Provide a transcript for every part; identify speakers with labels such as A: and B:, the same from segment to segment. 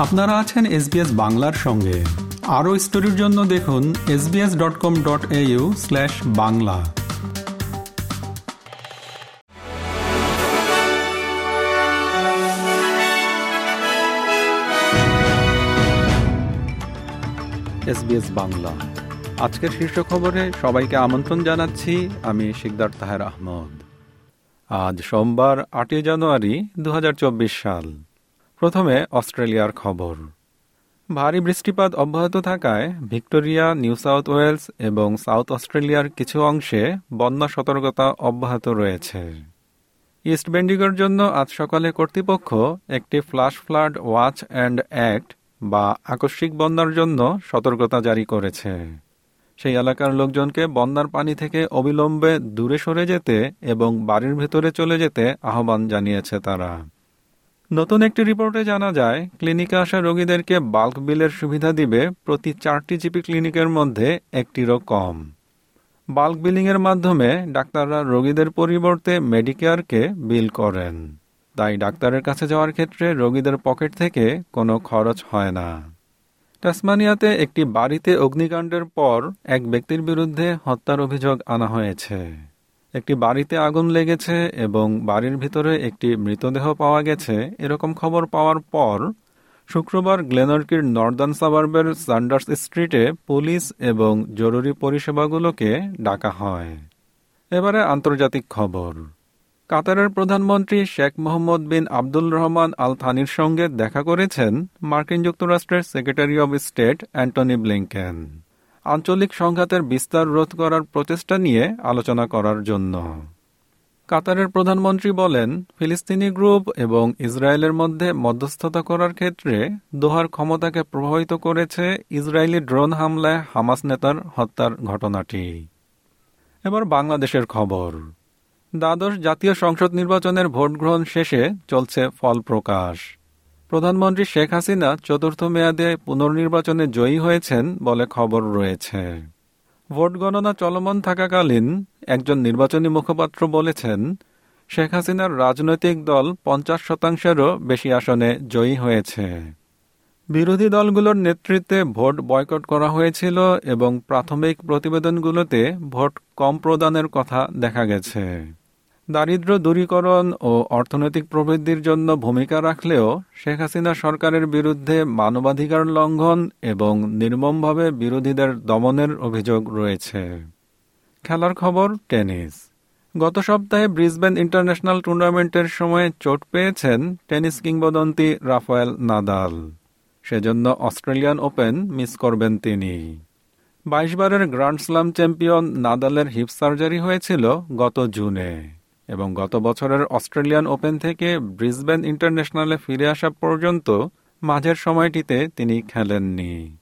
A: আপনারা আছেন এসবিএস বাংলার সঙ্গে। আরও স্টোরির জন্য দেখুন SBS dot com dot au slash Bangla. SBS Bangla. আজকের শীর্ষ খবরে সবাইকে আমন্ত্রণ জানাচ্ছি, আমি শিকদার তাহের আহমদ। আজ সোমবার আটই জানুয়ারি দু হাজার চব্বিশ সাল। প্রথমে অস্ট্রেলিয়ার খবর। ভারী বৃষ্টিপাত অব্যাহত থাকায় ভিক্টোরিয়া, নিউ সাউথ ওয়েলস এবং সাউথ অস্ট্রেলিয়ার কিছু অংশে বন্যা সতর্কতা অব্যাহত রয়েছে। ইস্ট বেন্ডিগের জন্য আজ সকালে কর্তৃপক্ষ একটি flash flood watch and act বা আকস্মিক বন্যার জন্য সতর্কতা জারি করেছে। সেই এলাকার লোকজনকে বন্যার পানি থেকে অবিলম্বে দূরে সরে যেতে এবং বাড়ির ভেতরে চলে যেতে আহ্বান জানিয়েছে তারা। নতুন একটি রিপোর্টে জানা যায়, ক্লিনিকে আসা রোগীদেরকে বাল্ক বিলের সুবিধা দিবে প্রতি চারটি জিপি ক্লিনিকের মধ্যে একটিরও কম। বাল্ক বিলিংয়ের মাধ্যমে ডাক্তাররা রোগীদের পরিবর্তে মেডিকেয়ারকে বিল করেন। তাই ডাক্তারের কাছে যাওয়ার ক্ষেত্রে রোগীদের পকেট থেকে কোনো খরচ হয় না। টাসমানিয়াতে একটি বাড়িতে অগ্নিকাণ্ডের পর এক ব্যক্তির বিরুদ্ধে হত্যার অভিযোগ আনা হয়েছে। একটি বাড়িতে আগুন লেগেছে এবং বাড়ির ভিতরে একটি মৃতদেহ পাওয়া গেছে, এরকম খবর পাওয়ার পর শুক্রবার গ্লেনর্কির নর্দার্ন সাবার্বের সান্ডার্স স্ট্রিটে পুলিশ এবং জরুরি পরিষেবাগুলোকে ডাকা হয়। এবারে আন্তর্জাতিক খবর। কাতারের প্রধানমন্ত্রী শেখ মোহাম্মদ বিন আব্দুল রহমান আল থানির সঙ্গে দেখা করেছেন মার্কিন যুক্তরাষ্ট্রের secretary of state Antony Blinken. আঞ্চলিক সংঘাতের বিস্তার রোধ করার প্রচেষ্টা নিয়ে আলোচনা করার জন্য। কাতারের প্রধানমন্ত্রী বলেন, ফিলিস্তিনি গ্রুপ এবং ইসরায়েলের মধ্যে মধ্যস্থতা করার ক্ষেত্রে দোহার ক্ষমতাকে প্রভাবিত করেছে ইসরায়েলি ড্রোন হামলায় হামাস নেতার হত্যার ঘটনাটি। এবার বাংলাদেশের খবর। দ্বাদশ জাতীয় সংসদ নির্বাচনের ভোট গ্রহণ শেষে চলছে ফল প্রকাশ। প্রধানমন্ত্রী শেখ হাসিনা চতুর্থ মেয়াদে পুনর্নির্বাচনে জয়ী হয়েছেন বলে খবর রয়েছে। ভোট গণনা চলমান থাকাকালীন একজন নির্বাচনী মুখপাত্র বলেছেন, শেখ হাসিনার রাজনৈতিক দল পঞ্চাশ শতাংশেরও বেশি আসনে জয়ী হয়েছে। বিরোধী দলগুলোর নেতৃত্বে ভোট বয়কট করা হয়েছিল এবং প্রাথমিক প্রতিবেদনগুলোতে ভোট কম প্রদানের কথা দেখা গেছে। দারিদ্র দূরীকরণ ও অর্থনৈতিক প্রবৃদ্ধির জন্য ভূমিকা রাখলেও শেখ হাসিনা সরকারের বিরুদ্ধে মানবাধিকার লঙ্ঘন এবং নির্মমভাবে বিরোধীদের দমনের অভিযোগ রয়েছে। খেলার খবর, টেনিস। গত সপ্তাহে ব্রিসবেন ইন্টারন্যাশনাল টুর্নামেন্টের সময় চোট পেয়েছেন টেনিস কিংবদন্তি রাফায়েল নাদাল। সেজন্য অস্ট্রেলিয়ান ওপেন মিস করবেন তিনি। বাইশ বারের গ্র্যান্ড স্লাম চ্যাম্পিয়ন নাদালের হিপ সার্জারি হয়েছিল গত জুনে। এবং গত বছরের অস্ট্রেলিয়ান ওপেন থেকে ব্রিসবেন ইন্টারন্যাশনালে ফিরে আসা পর্যন্ত মাঝের সময়টিতে তিনি খেলেননি।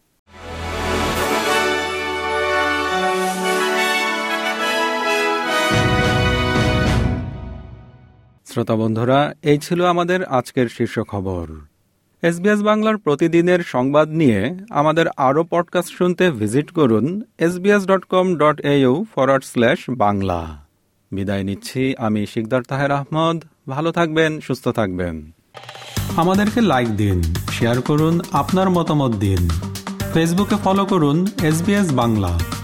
A: শ্রোতা বন্ধুরা, এই ছিল আমাদের আজকের শীর্ষ খবর। এসবিএস বাংলার প্রতিদিনের সংবাদ নিয়ে আমাদের আরও পডকাস্ট শুনতে ভিজিট করুন SBS dot com dot au forward slash Bangla. বিদায় নিচ্ছি। আমি শিকদার তাহের আহমদ। ভালো থাকবেন, সুস্থ থাকবেন। আমাদেরকে লাইক দিন শেয়ার করুন, আপনার মতামত দিন। ফেসবুকে ফলো করুন এস বাংলা